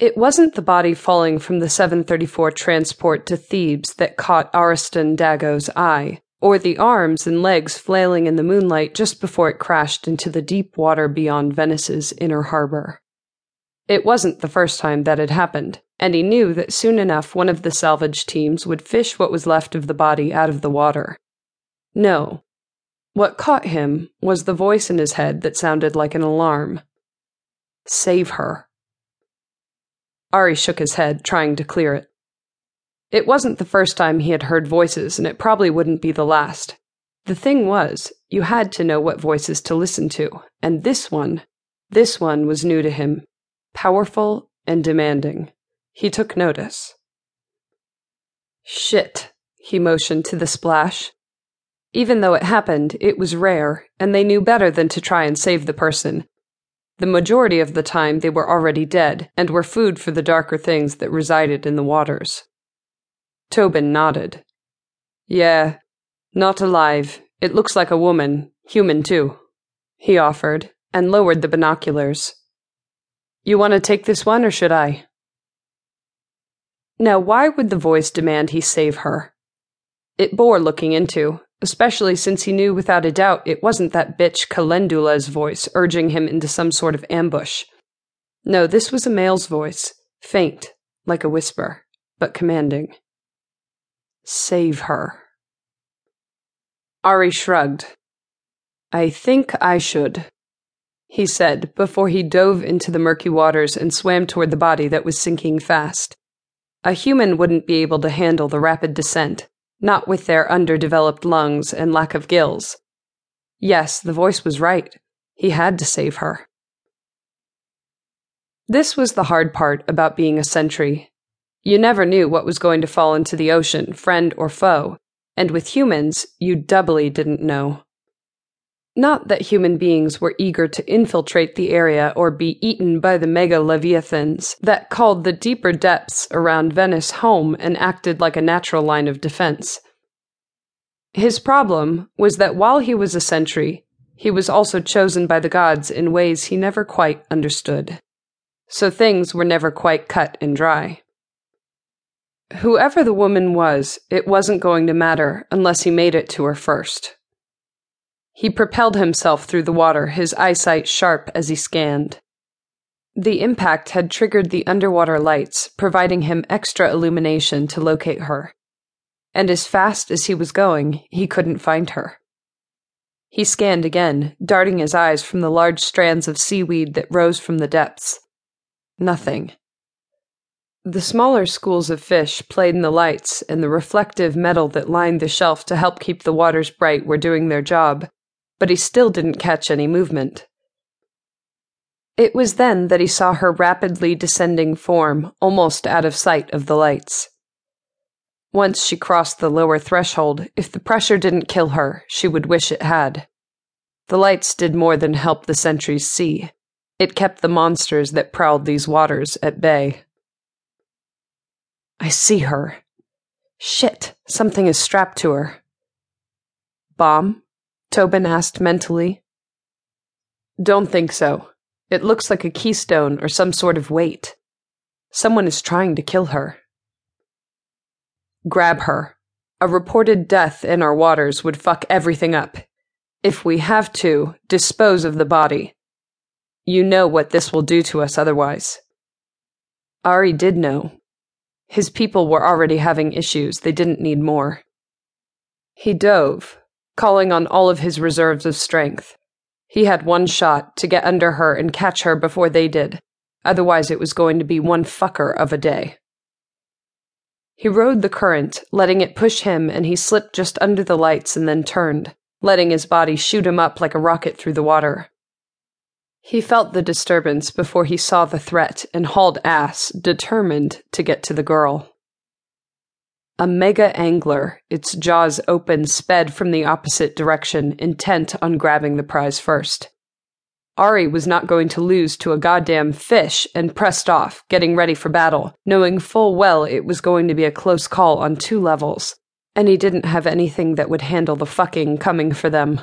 It wasn't the body falling from the 734 transport to Thebes that caught Ariston Dago's eye, or the arms and legs flailing in the moonlight just before it crashed into the deep water beyond Venice's inner harbor. It wasn't the first time that had happened, and he knew that soon enough one of the salvage teams would fish what was left of the body out of the water. No. What caught him was the voice in his head that sounded like an alarm. Save her. Ari shook his head, trying to clear it. It wasn't the first time he had heard voices, and it probably wouldn't be the last. The thing was, you had to know what voices to listen to, and this one, this one was new to him, powerful and demanding. He took notice. Shit, he motioned to the splash. Even though it happened, it was rare, and they knew better than to try and save the person, the majority of the time they were already dead and were food for the darker things that resided in the waters. Tobin nodded. Yeah, not alive. It looks like a woman, human too, he offered, and lowered the binoculars. You want to take this one, or should I? Now, why would the voice demand he save her? It bore looking into, especially since he knew without a doubt it wasn't that bitch Calendula's voice urging him into some sort of ambush. No, this was a male's voice, faint, like a whisper, but commanding. Save her. Ari shrugged. I think I should, he said before he dove into the murky waters and swam toward the body that was sinking fast. A human wouldn't be able to handle the rapid descent, not with their underdeveloped lungs and lack of gills. Yes, the voice was right. He had to save her. This was the hard part about being a sentry. You never knew what was going to fall into the ocean, friend or foe, and with humans, you doubly didn't know. Not that human beings were eager to infiltrate the area or be eaten by the mega leviathans that called the deeper depths around Venice home and acted like a natural line of defense. His problem was that while he was a sentry, he was also chosen by the gods in ways he never quite understood. So things were never quite cut and dry. Whoever the woman was, it wasn't going to matter unless he made it to her first. He propelled himself through the water, his eyesight sharp as he scanned. The impact had triggered the underwater lights, providing him extra illumination to locate her. And as fast as he was going, he couldn't find her. He scanned again, darting his eyes from the large strands of seaweed that rose from the depths. Nothing. The smaller schools of fish played in the lights, and the reflective metal that lined the shelf to help keep the waters bright were doing their job but he still didn't catch any movement. It was then that he saw her rapidly descending form, almost out of sight of the lights. Once she crossed the lower threshold, if the pressure didn't kill her, she would wish it had. The lights did more than help the sentries see. It kept the monsters that prowled these waters at bay. I see her. Shit, something is strapped to her. Bomb? Tobin asked mentally. Don't think so. It looks like a keystone or some sort of weight. Someone is trying to kill her. Grab her. A reported death in our waters would fuck everything up. If we have to, dispose of the body. You know what this will do to us otherwise. Ari did know. His people were already having issues, they didn't need more. He dove, calling on all of his reserves of strength. He had one shot to get under her and catch her before they did. Otherwise, it was going to be one fucker of a day. He rode the current, letting it push him, and he slipped just under the lights and then turned, letting his body shoot him up like a rocket through the water. He felt the disturbance before he saw the threat and hauled ass, determined to get to the girl. A mega angler, its jaws open, sped from the opposite direction, intent on grabbing the prize first. Ari was not going to lose to a goddamn fish and pressed off, getting ready for battle, knowing full well it was going to be a close call on two levels. And he didn't have anything that would handle the fucking coming for them.